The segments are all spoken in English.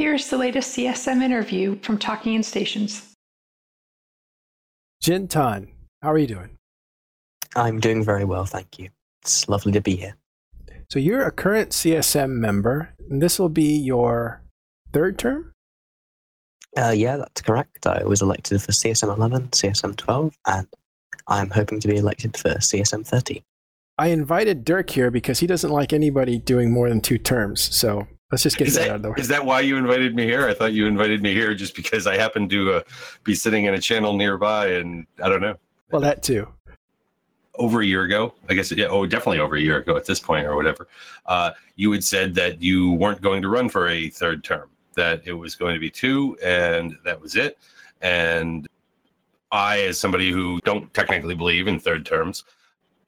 Here's the latest CSM interview from Talking in Stations. Jin'taan, how are you doing? I'm doing very well, thank you. It's lovely to be here. So you're a current CSM member, and this will be your third term? Uh, yeah, that's correct. I was elected for CSM 11, CSM 12, and I'm hoping to be elected for CSM 13. I invited Dirk here because he doesn't like anybody doing more than two terms. So let's just get is that, that out of the way. Is that why you invited me here? I thought you invited me here just because I happen to uh, be sitting in a channel nearby, and I don't know. Well, that too. Over a year ago, I guess. Yeah, oh, definitely over a year ago at this point, or whatever. Uh, you had said that you weren't going to run for a third term; that it was going to be two, and that was it. And I, as somebody who don't technically believe in third terms,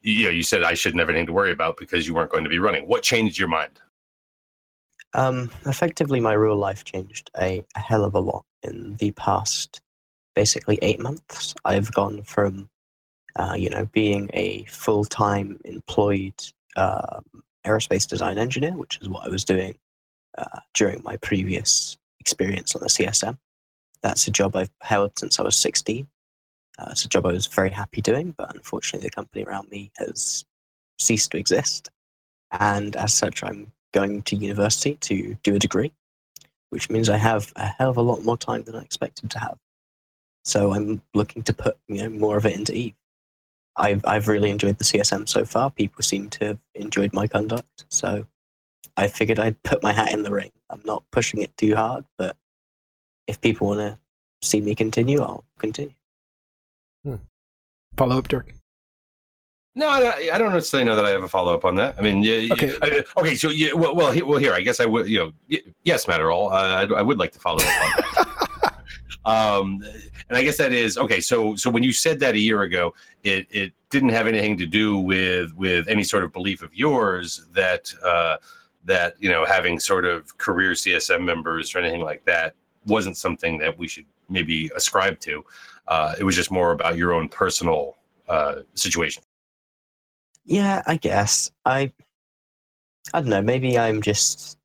you know, you said I shouldn't have anything to worry about because you weren't going to be running. What changed your mind? Um, effectively, my real life changed a, a hell of a lot in the past, basically eight months. I've gone from, uh, you know, being a full time employed uh, aerospace design engineer, which is what I was doing uh, during my previous experience on the CSM. That's a job I've held since I was 16. Uh, it's a job I was very happy doing, but unfortunately, the company around me has ceased to exist. And as such, I'm going to university to do a degree, which means I have a hell of a lot more time than I expected to have. So I'm looking to put you know more of it into Eve. I've I've really enjoyed the CSM so far. People seem to have enjoyed my conduct, so I figured I'd put my hat in the ring. I'm not pushing it too hard, but if people want to see me continue, I'll continue. Hmm. Follow up, Dirk. No, I don't, I don't necessarily know that I have a follow up on that. I mean, yeah, Okay. okay, okay. So, yeah, well, well, well, here, I guess I would, you know, yes, Matterall, uh, I, I would like to follow up on that. um, and I guess that is okay. So, so when you said that a year ago, it it didn't have anything to do with with any sort of belief of yours that uh, that you know having sort of career CSM members or anything like that wasn't something that we should maybe ascribe to. Uh, it was just more about your own personal uh, situation. Yeah, I guess I. I don't know. Maybe I'm just.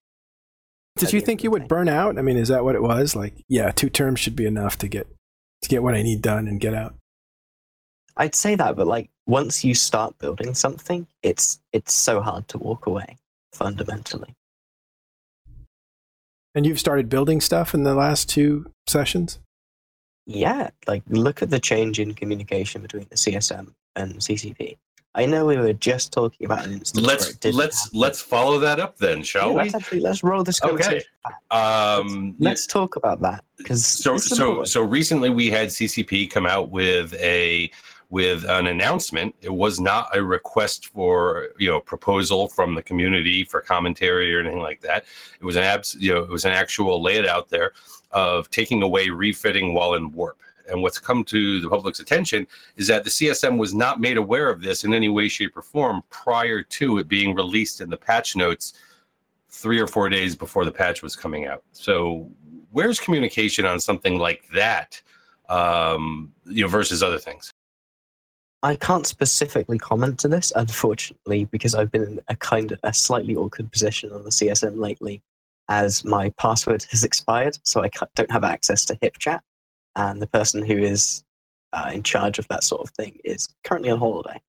Did you think you would burn out? I mean, is that what it was? Like, yeah, two terms should be enough to get to get what I need done and get out. I'd say that, but like once you start building something, it's it's so hard to walk away. Fundamentally, And you've started building stuff in the last two sessions. yeah. Like look at the change in communication between the CSM and CCP. I know we were just talking about an instance. let's it let's happen. let's follow that up then Yeah, shall we let's actually let's roll this Okay. um Let's talk about that because so so so recently we had ccp come out with a with an announcement it was not a request for you know proposal from the community for commentary or anything like that it was an abs you know it was an actual lay it out there of taking away refitting while in warp and what's come to the public's attention is that the CSM was not made aware of this in any way, shape, or form prior to it being released in the patch notes three or four days before the patch was coming out. So, where's communication on something like that, um, you know, versus other things? I can't specifically comment to this, unfortunately, because I've been in a kind of a slightly awkward position on the CSM lately, as my password has expired, so I don't have access to HipChat, and the person who is uh, in charge of that sort of thing is currently on holiday,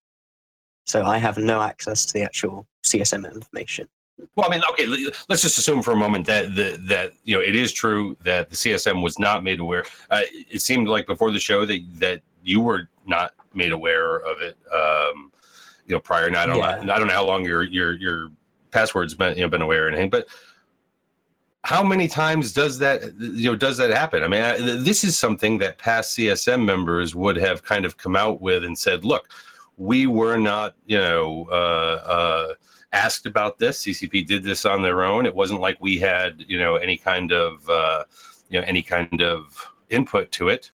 so I have no access to the actual CSM information. Well, I mean, okay, let's just assume for a moment that that, that you know it is true that the CSM was not made aware. Uh, it seemed like before the show that that you were not made aware of it. Um, you know, prior. And I don't Yeah. know. I don't know how long your your your password's been you know been aware or anything, but how many times does that you know does that happen? I mean, I, this is something that past CSM members would have kind of come out with and said, "Look, we were not you know." Uh, uh, asked about this. CCP did this on their own. It wasn't like we had, you know, any kind of, uh, you know, any kind of input to it.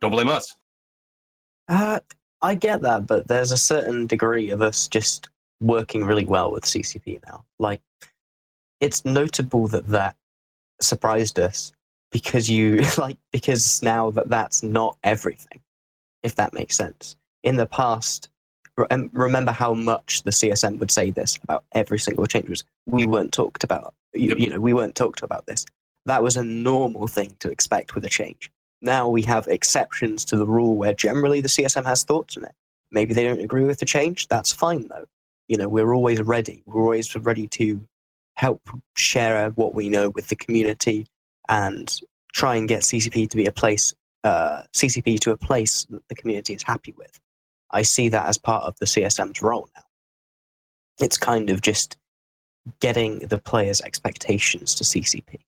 Don't blame us. Uh, I get that, but there's a certain degree of us just working really well with CCP now. Like, it's notable that that surprised us because you like because now that that's not everything, if that makes sense. In the past, re- um, remember how much the CSM would say this about every single change was we weren't talked about. You, Yep. you know, we weren't talked about this. That was a normal thing to expect with a change. Now we have exceptions to the rule where generally the CSM has thoughts on it. Maybe they don't agree with the change. That's fine though. You know, we're always ready. We're always ready to help share what we know with the community and try and get CCP to be a place, uh, CCP to a place that the community is happy with. I see that as part of the CSM's role now. It's kind of just getting the players' expectations to CCP.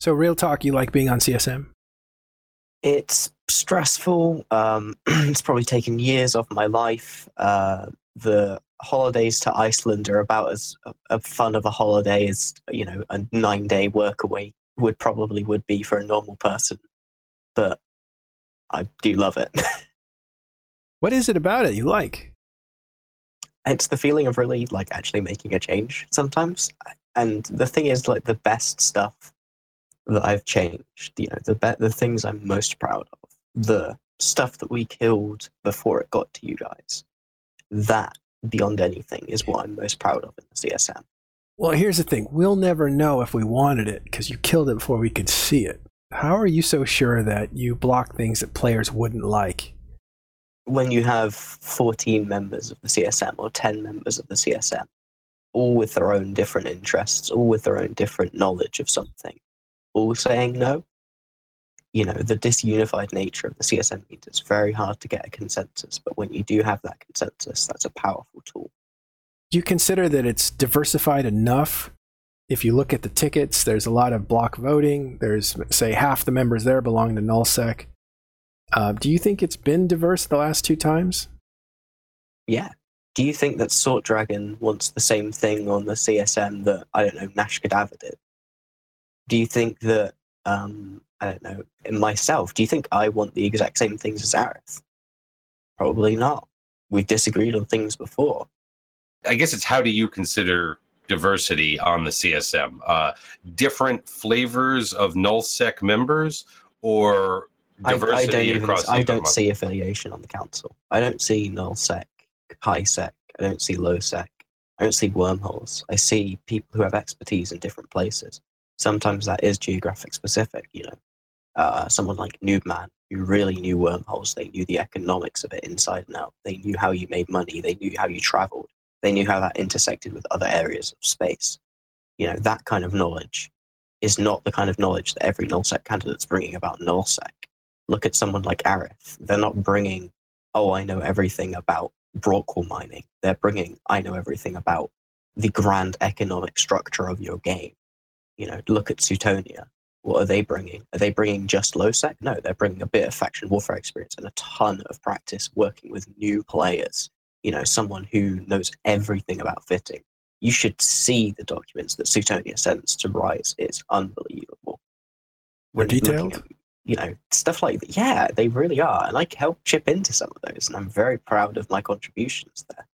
So, real talk, you like being on CSM? It's stressful. Um, it's probably taken years off my life. Uh, the holidays to Iceland are about as a fun of a holiday as you know a nine day work away would probably would be for a normal person. But I do love it. what is it about it you like? It's the feeling of really like actually making a change sometimes. And the thing is, like the best stuff that I've changed, you know, the be- the things I'm most proud of, the stuff that we killed before it got to you guys, that beyond anything is what I'm most proud of in the CSM. Well, here's the thing we'll never know if we wanted it because you killed it before we could see it. How are you so sure that you block things that players wouldn't like? When you have 14 members of the CSM or 10 members of the CSM, all with their own different interests, all with their own different knowledge of something, all saying no, you know, the disunified nature of the CSM means it's very hard to get a consensus. But when you do have that consensus, that's a powerful tool. Do you consider that it's diversified enough? If you look at the tickets, there's a lot of block voting. There's, say, half the members there belong to nullsec. Uh, do you think it's been diverse the last two times? Yeah. Do you think that Sort Dragon wants the same thing on the CSM that, I don't know, Nash Cadaver did? Do you think that um, I don't know, in myself, do you think I want the exact same things as Aryth? Probably not. We've disagreed on things before. I guess it's how do you consider diversity on the CSM? Uh, different flavors of nullsec members or diversity I, I don't even, across I don't see affiliation on the council. I don't see nullsec, highsec. I don't see lowsec. I don't see wormholes. I see people who have expertise in different places. Sometimes that is geographic specific, you know uh, someone like Noobman, who really knew wormholes. They knew the economics of it inside and out. They knew how you made money. They knew how you traveled. They knew how that intersected with other areas of space. You know, that kind of knowledge is not the kind of knowledge that every nullsec candidate's bringing about nullsec. Look at someone like Aryth. They're not bringing, oh, I know everything about Brockwool mining. They're bringing, I know everything about the grand economic structure of your game. You know, look at Suitonia. What are they bringing? Are they bringing just low sec? No, they're bringing a bit of faction warfare experience and a ton of practice working with new players. You know, someone who knows everything about fitting. You should see the documents that Suitonia sends to Rise. It's unbelievable. We're detailed? At, you know, stuff like that. Yeah, they really are. And I help chip into some of those, and I'm very proud of my contributions there.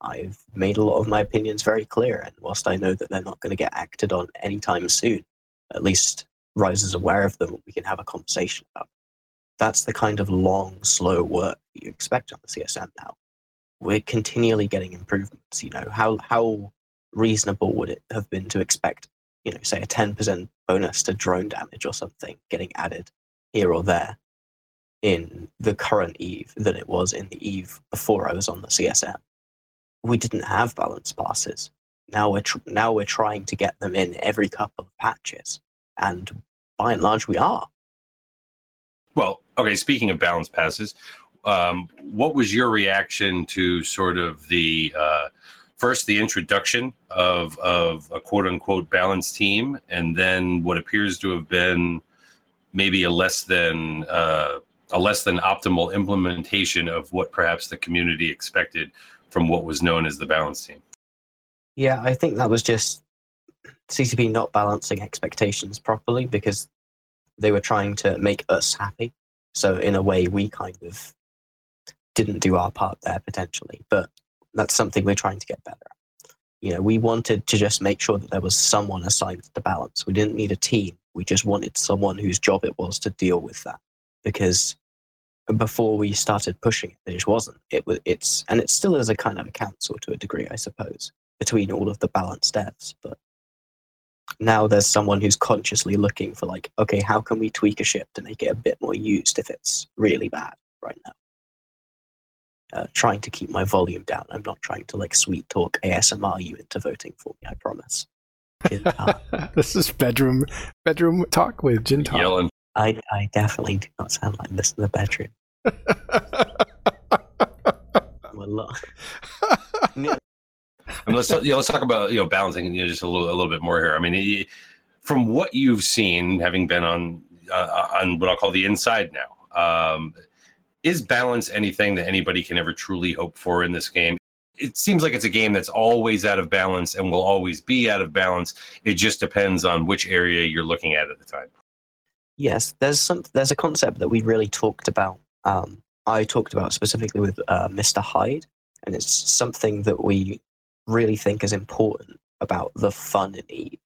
I've made a lot of my opinions very clear, and whilst I know that they're not going to get acted on anytime soon, at least Rise is aware of them, we can have a conversation about. That's the kind of long, slow work you expect on the CSM now. We're continually getting improvements. You know, how how reasonable would it have been to expect, you know, say a 10% bonus to drone damage or something getting added here or there in the current Eve than it was in the Eve before I was on the CSM. We didn't have balance passes. Now we're tr- now we're trying to get them in every couple of patches and by and large, we are. Well, okay. Speaking of balance passes, um, what was your reaction to sort of the uh, first the introduction of of a quote unquote balance team, and then what appears to have been maybe a less than uh, a less than optimal implementation of what perhaps the community expected from what was known as the balance team? Yeah, I think that was just CCP not balancing expectations properly because they were trying to make us happy. So in a way, we kind of didn't do our part there potentially, but that's something we're trying to get better at. You know, we wanted to just make sure that there was someone assigned to balance. We didn't need a team. We just wanted someone whose job it was to deal with that. Because before we started pushing it, it just wasn't. It was it's and it still is a kind of a council to a degree, I suppose, between all of the balanced devs. But now there's someone who's consciously looking for like, okay, how can we tweak a ship to make it a bit more used if it's really bad right now? Uh, trying to keep my volume down. I'm not trying to like sweet talk ASMR you into voting for me. I promise. this is bedroom bedroom talk with Jin Talk. Yelling. I I definitely do not sound like this in the bedroom. I'm a lot. I mean, let's you know, let's talk about you know balancing you know, just a little a little bit more here. I mean, from what you've seen, having been on uh, on what I'll call the inside now, um, is balance anything that anybody can ever truly hope for in this game? It seems like it's a game that's always out of balance and will always be out of balance. It just depends on which area you're looking at at the time. Yes, there's some there's a concept that we really talked about. Um, I talked about specifically with uh, Mr. Hyde, and it's something that we really think is important about the fun in Eve,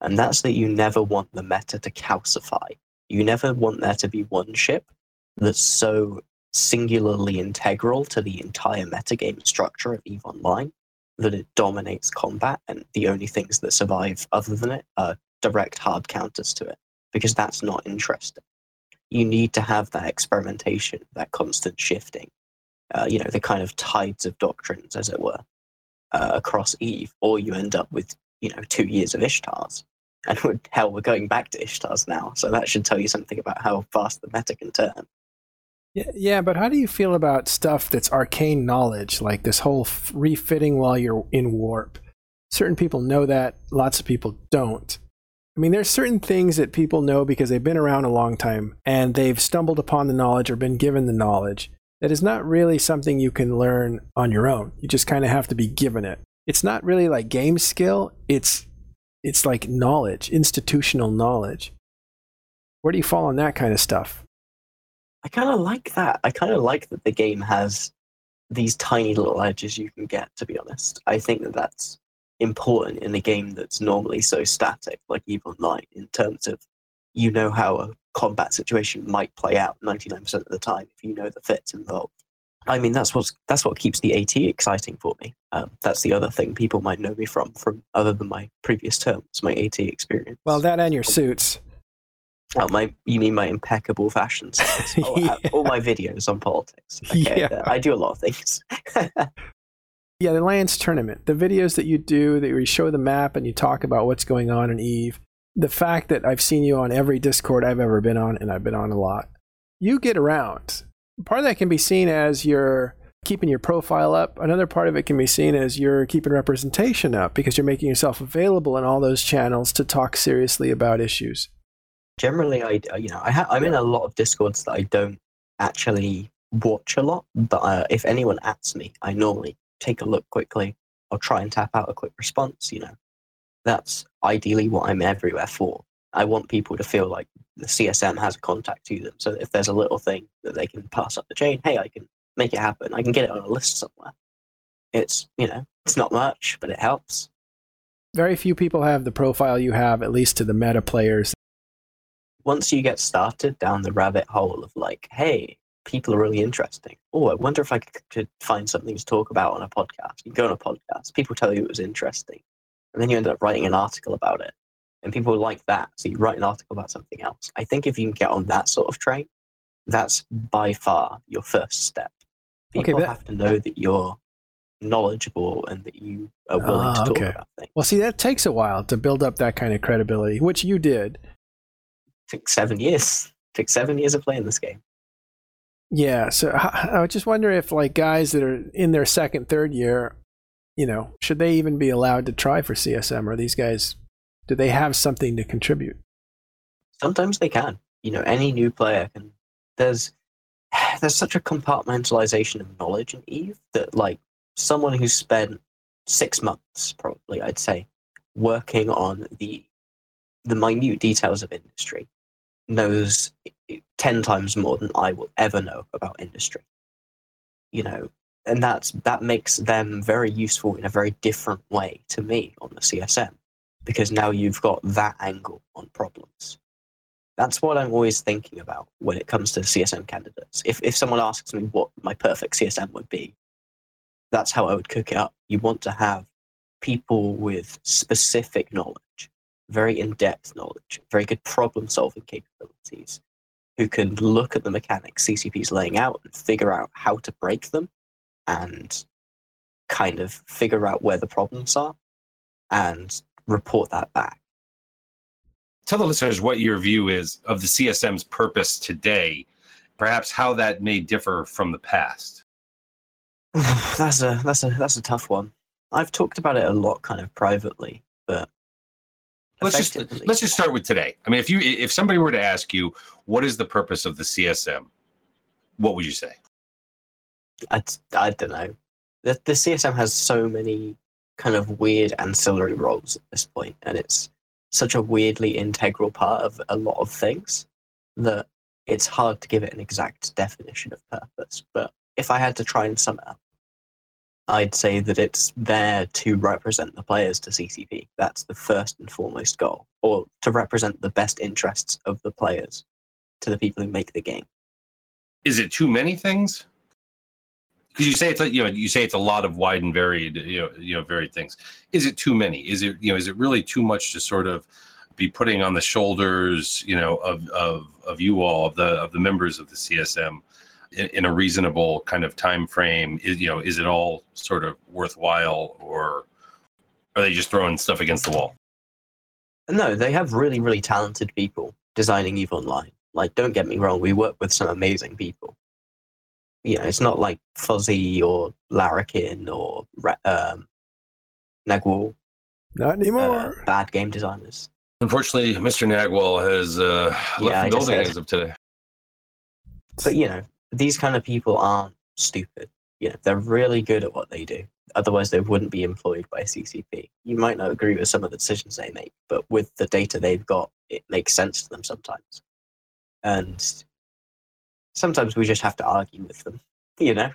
and that's that you never want the meta to calcify. You never want there to be one ship that's so singularly integral to the entire metagame structure of EVE Online that it dominates combat, and the only things that survive other than it are direct hard counters to it, because that's not interesting. You need to have that experimentation, that constant shifting, uh, you know, the kind of tides of doctrines, as it were, uh, across Eve, or you end up with, you know, two years of Ishtars. And we're, hell, we're going back to Ishtars now, so that should tell you something about how fast the meta can turn. Yeah, yeah, but how do you feel about stuff that's arcane knowledge, like this whole f- refitting while you're in warp? Certain people know that, lots of people don't. I mean, there's certain things that people know because they've been around a long time and they've stumbled upon the knowledge or been given the knowledge. That is not really something you can learn on your own. You just kind of have to be given it. It's not really like game skill. It's it's like knowledge, institutional knowledge. Where do you fall on that kind of stuff? I kind of like that. I kind of like that the game has these tiny little edges you can get. To be honest, I think that that's important in a game that's normally so static, like EVE Online, in terms of you know how a combat situation might play out 99% of the time if you know the fits involved. I mean, that's what's that's what keeps the AT exciting for me. Um, that's the other thing people might know me from, from other than my previous terms, my AT experience. Well, that and your suits. Oh, my! You mean my impeccable fashion sense? Oh, yeah. All my videos on politics. Okay, yeah. I do a lot of things. yeah, the Alliance tournament, the videos that you do, that you show the map and you talk about what's going on in Eve. The fact that I've seen you on every Discord I've ever been on, and I've been on a lot. You get around. Part of that can be seen as you're keeping your profile up. Another part of it can be seen as you're keeping representation up because you're making yourself available in all those channels to talk seriously about issues generally i uh, you know I ha- i'm in a lot of discords that i don't actually watch a lot but uh, if anyone asks me i normally take a look quickly i'll try and tap out a quick response you know that's ideally what i'm everywhere for. I want people to feel like the csm has a contact to them. So if there's a little thing that they can pass up the chain hey i can make it happen. I can get it on a list somewhere. It's you know it's not much but it helps. Very few people have the profile you have at least to the meta players. Once you get started down the rabbit hole of like, hey, people are really interesting. Oh, I wonder if I could find something to talk about on a podcast. You go on a podcast, people tell you it was interesting, and then you end up writing an article about it, and people like that. So you write an article about something else. I think if you can get on that sort of train, that's by far your first step. People okay, that... have to know that you're knowledgeable and that you are willing uh, to talk okay. about things. Well, see, that takes a while to build up that kind of credibility, which you did It took seven years. It Took seven years of playing this game. Yeah, so I, I just wonder if like guys that are in their second, third year, you know, should they even be allowed to try for CSM? Or these guys, do they have something to contribute? Sometimes they can. You know, any new player can. There's there's such a compartmentalization of knowledge in Eve that like someone who spent six months, probably I'd say, working on the the minute details of industry knows eh, 10 times more than I will ever know about industry. You know, and that's that makes them very useful in a very different way to me on the CSM because now you've got that angle on problems. That's what I'm always thinking about when it comes to CSM candidates. If if someone asks me what my perfect CSM would be, that's how I would cook it up. You want to have people with specific knowledge very in-depth knowledge, very good problem-solving capabilities, who can look at the mechanics CCP's laying out and figure out how to break them, and kind of figure out where the problems are, and report that back. Tell the listeners what your view is of the CSM's purpose today, perhaps how that may differ from the past. that's a that's a that's a tough one. I've talked about it a lot, kind of privately, but let's just let's just start with today. I mean, if you if somebody were to ask you what is the purpose of the CSM, what would you say? I I don't know. The the CSM has so many kind of weird ancillary roles at this point, and it's such a weirdly integral part of a lot of things that it's hard to give it an exact definition of purpose. But if I had to try and sum it up, I'd say that it's there to represent the players to CCP. That's the first and foremost goal, or to represent the best interests of the players to the people who make the game. Is it too many things? Because you say it's a, you know you say it's a lot of wide and varied you know you know varied things. Is it too many? Is it you know is it really too much to sort of be putting on the shoulders you know of of of you all of the of the members of the CSM? in, in, a reasonable kind of time frame is you know is it all sort of worthwhile or are they just throwing stuff against the wall no they have really really talented people designing eve online like don't get me wrong we work with some amazing people you know it's not like Fozzie or larrikin or um, nagwal not anymore uh, bad game designers unfortunately mr nagwal has uh, left yeah, the building as of today but you know these kind of people aren't stupid. You know, they're really good at what they do. Otherwise, they wouldn't be employed by CCP. You might not agree with some of the decisions they make, but with the data they've got, it makes sense to them sometimes. And sometimes we just have to argue with them. You know,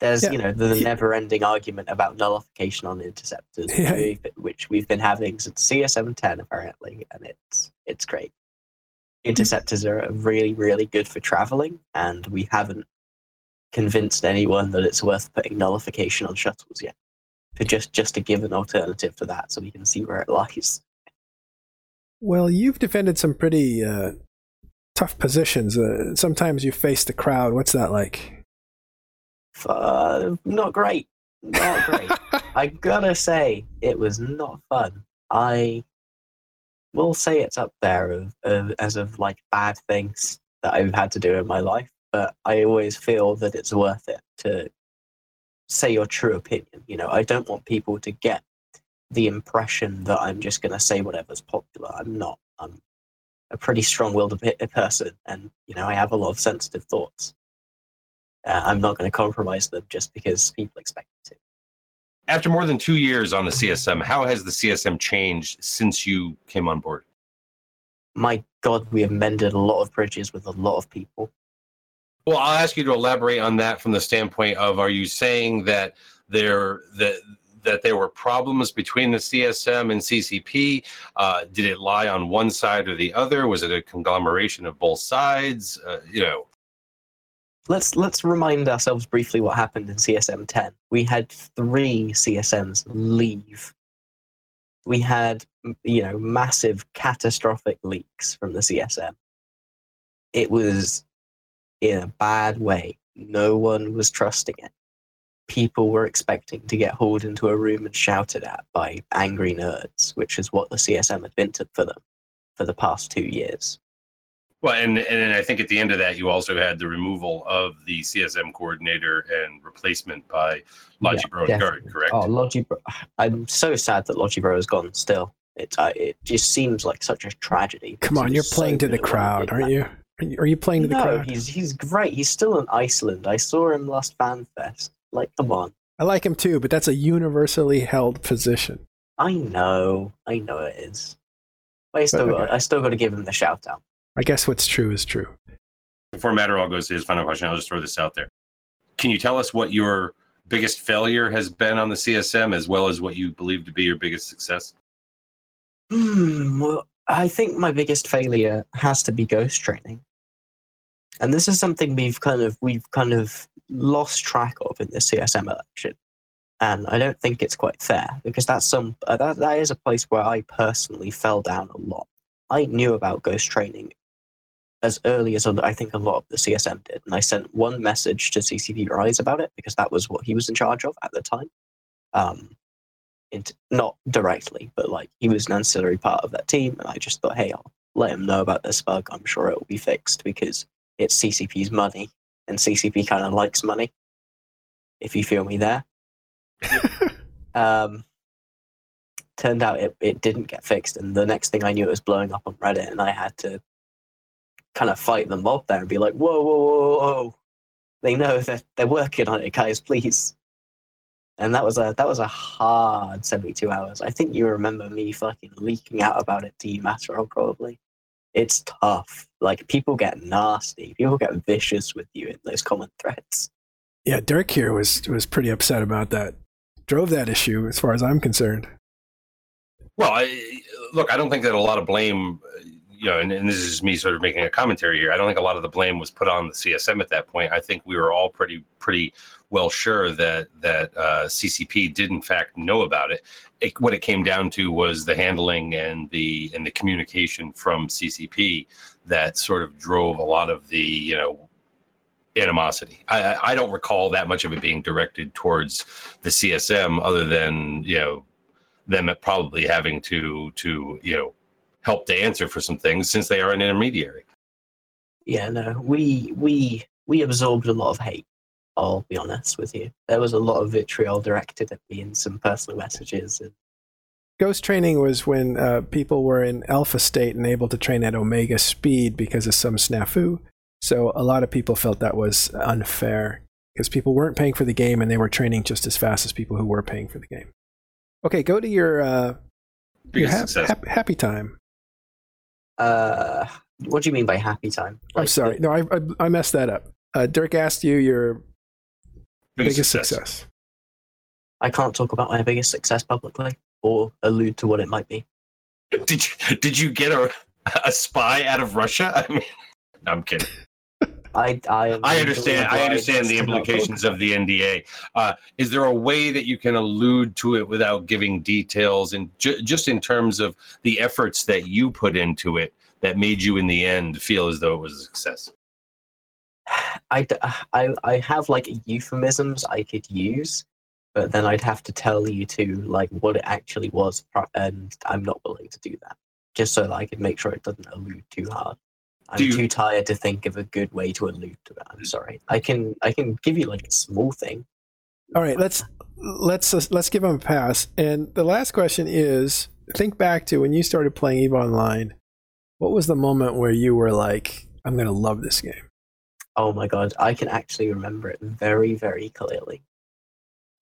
there's yeah. you know the never-ending argument about nullification on interceptors, yeah. which we've been having since CSM 10 apparently, and it's it's great interceptors are really, really good for traveling, and we haven't convinced anyone that it's worth putting nullification on shuttles yet. For just just to give an alternative to that, so we can see where it lies. Well, you've defended some pretty uh, tough positions. Uh, sometimes you face the crowd. What's that like? Uh, not great. Not great. I gotta say, it was not fun. I will say it's up there of, of, as of like bad things that I've had to do in my life, but I always feel that it's worth it to say your true opinion. You know, I don't want people to get the impression that I'm just going to say whatever's popular. I'm not. I'm a pretty strong-willed person, and you know, I have a lot of sensitive thoughts. Uh, I'm not going to compromise them just because people expect me to. After more than two years on the CSM, how has the CSM changed since you came on board? My God, we have mended a lot of bridges with a lot of people. Well, I'll ask you to elaborate on that from the standpoint of: Are you saying that there that that there were problems between the CSM and CCP? Uh, did it lie on one side or the other? Was it a conglomeration of both sides? Uh, you know, let's let's remind ourselves briefly what happened in CSM 10. We had three CSMs leave. We had you know massive catastrophic leaks from the CSM. It was in a bad way. No one was trusting it. People were expecting to get hauled into a room and shouted at by angry nerds, which is what the CSM had been to, for them for the past two years. Well, and and I think at the end of that, you also had the removal of the CSM coordinator and replacement by Logi yeah, Guard, correct? Oh, Logi, I'm so sad that Logibro has gone. Still, it uh, it just seems like such a tragedy. Come on, you're playing so to the crowd, aren't you? Are, you? are you playing to the no, crowd? he's he's great. He's still in Iceland. I saw him last FanFest. Like, come on. I like him too, but that's a universally held position. I know, I know it is. But I still, got, I still got to give him the shout out. I guess what's true is true. Before Matterall goes to his final question, I'll just throw this out there. Can you tell us what your biggest failure has been on the CSM, as well as what you believe to be your biggest success? Hmm, well, I think my biggest failure has to be ghost training, and this is something we've kind of we've kind of lost track of in the CSM election. and I don't think it's quite fair because that's some uh, that that is a place where I personally fell down a lot. I knew about ghost training as early as I think a lot of the CSM did, and I sent one message to CCP Rise about it because that was what he was in charge of at the time. Um, it, not directly, but like he was an ancillary part of that team, and I just thought, hey, I'll let him know about this bug. I'm sure it will be fixed because it's CCP's money, and CCP kind of likes money. If you feel me there. um, turned out it, it didn't get fixed, and the next thing I knew, it was blowing up on Reddit, and I had to kind of fight the mob there and be like, whoa, whoa, whoa, whoa. They know that they're working on it, guys, please. And that was a that was a hard 72 hours. I think you remember me fucking leaking out about it to you, probably. It's tough. Like people get nasty. People get vicious with you in those common threads. Yeah, Dirk here was was pretty upset about that. Drove that issue as far as I'm concerned. Well, I, look, I don't think that a lot of blame uh, you know, and, and, this is me sort of making a commentary here. I don't think a lot of the blame was put on the CSM at that point. I think we were all pretty pretty well sure that that uh, CCP did in fact know about it. it. What it came down to was the handling and the and the communication from CCP that sort of drove a lot of the you know animosity. I, I don't recall that much of it being directed towards the CSM, other than you know them probably having to to you know help to answer for some things since they are an intermediary. Yeah, no, we we we absorbed a lot of hate. I'll be honest with you. There was a lot of vitriol directed at me in some personal messages. And... Ghost training was when uh, people were in alpha state and able to train at omega speed because of some snafu. So a lot of people felt that was unfair because people weren't paying for the game and they were training just as fast as people who were paying for the game. Okay, go to your uh, your ha- ha- happy time. Uh, what do you mean by happy time? Like I'm sorry. No, I, I, I messed that up. Uh, Dirk asked you your biggest, biggest success. success. I can't talk about my biggest success publicly or allude to what it might be. Did you did you get a a spy out of Russia? I mean, no, I'm kidding. I, I, I understand. I understand the implications of the NDA. Uh, is there a way that you can allude to it without giving details, and ju- just in terms of the efforts that you put into it that made you, in the end, feel as though it was a success? I, I, I have like euphemisms I could use, but then I'd have to tell you to like what it actually was, and I'm not willing to do that. Just so that I can make sure it doesn't allude too hard. I'm you... too tired to think of a good way to allude to it. I'm sorry. I can I can give you like a small thing. All right, let's let's uh, let's give them a pass. And the last question is: think back to when you started playing Eve Online. What was the moment where you were like, "I'm going to love this game"? Oh my god, I can actually remember it very very clearly.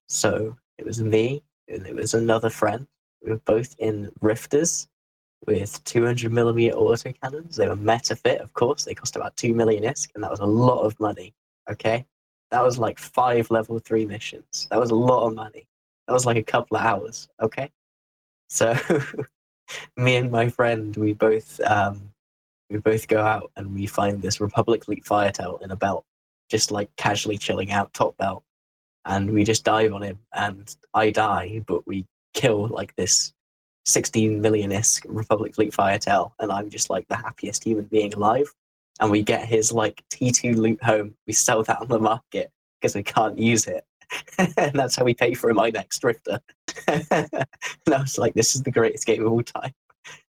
So it was me and it was another friend. We were both in Rifters with 200 millimeter autocannons. They were meta fit, of course. They cost about 2 million ISK, and that was a lot of money. Okay? That was like five level three missions. That was a lot of money. That was like a couple of hours. Okay? So, me and my friend, we both. Um, we both go out and we find this Republic Fleet Firetail in a belt, just like casually chilling out, top belt. And we just dive on him, and I die, but we kill like this 16 million isk Republic Fleet Firetail, and I'm just like the happiest human being alive. And we get his like T2 loot home. We sell that on the market because we can't use it. and that's how we pay for my next drifter. and I was like, this is the greatest game of all time.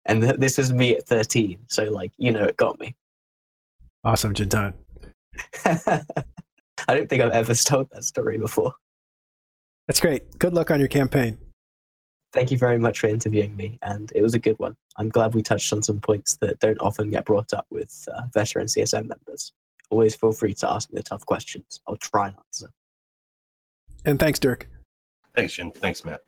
And th- this was me at 13. So, like, you know, it got me. Awesome, Jin'taan. I don't think I've ever told that story before. That's great. Good luck on your campaign. Thank you very much for interviewing me, and it was a good one. I'm glad we touched on some points that don't often get brought up with uh, veteran CSM members. Always feel free to ask me the tough questions. I'll try and answer. And thanks, Dirk. Thanks, Jim. Thanks, Matt.